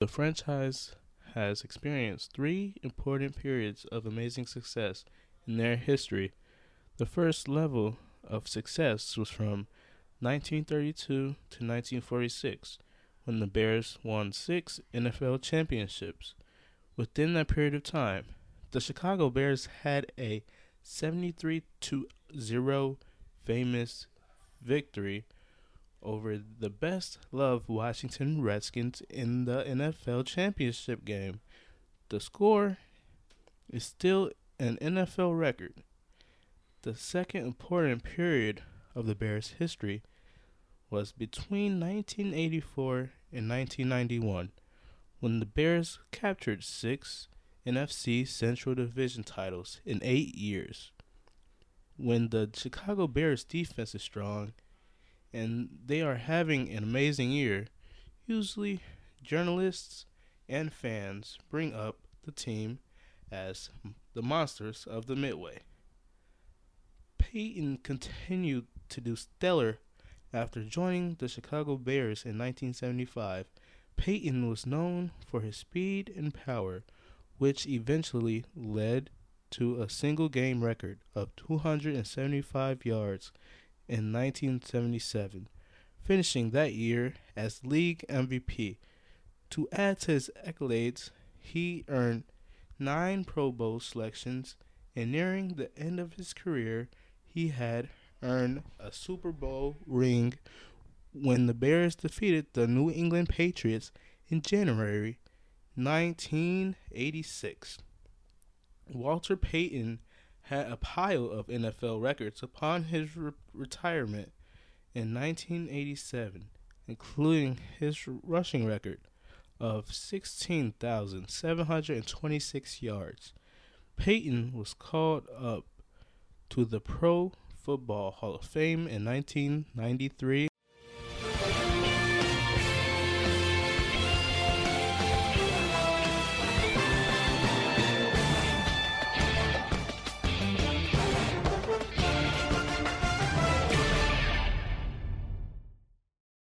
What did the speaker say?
The franchise has experienced three important periods of amazing success in their history. The first level of success was from 1932 to 1946, when the Bears won six NFL championships. Within that period of time, the Chicago Bears had a 73 0 famous victory over the best loved Washington Redskins in the NFL championship game. The score is still an NFL record. The second important period of the Bears' history was between 1984 and 1991 when the Bears captured six NFC Central Division titles in eight years. When the Chicago Bears defense is strong and they are having an amazing year, usually journalists and fans bring up the team as the monsters of the Midway. Payton continued to do stellar after joining the Chicago Bears in 1975. Payton was known for his speed and power, which eventually led to a single game record of 275 yards in 1977, finishing that year as league MVP. To add to his accolades, he earned nine Pro Bowl selections, and nearing the end of his career, he had earned a Super Bowl ring when the Bears defeated the New England Patriots in January 1986. Walter Payton had a pile of NFL records upon his re- retirement in 1987, including his rushing record of 16,726 yards. Payton was called up to the Pro Football Hall of Fame in 1993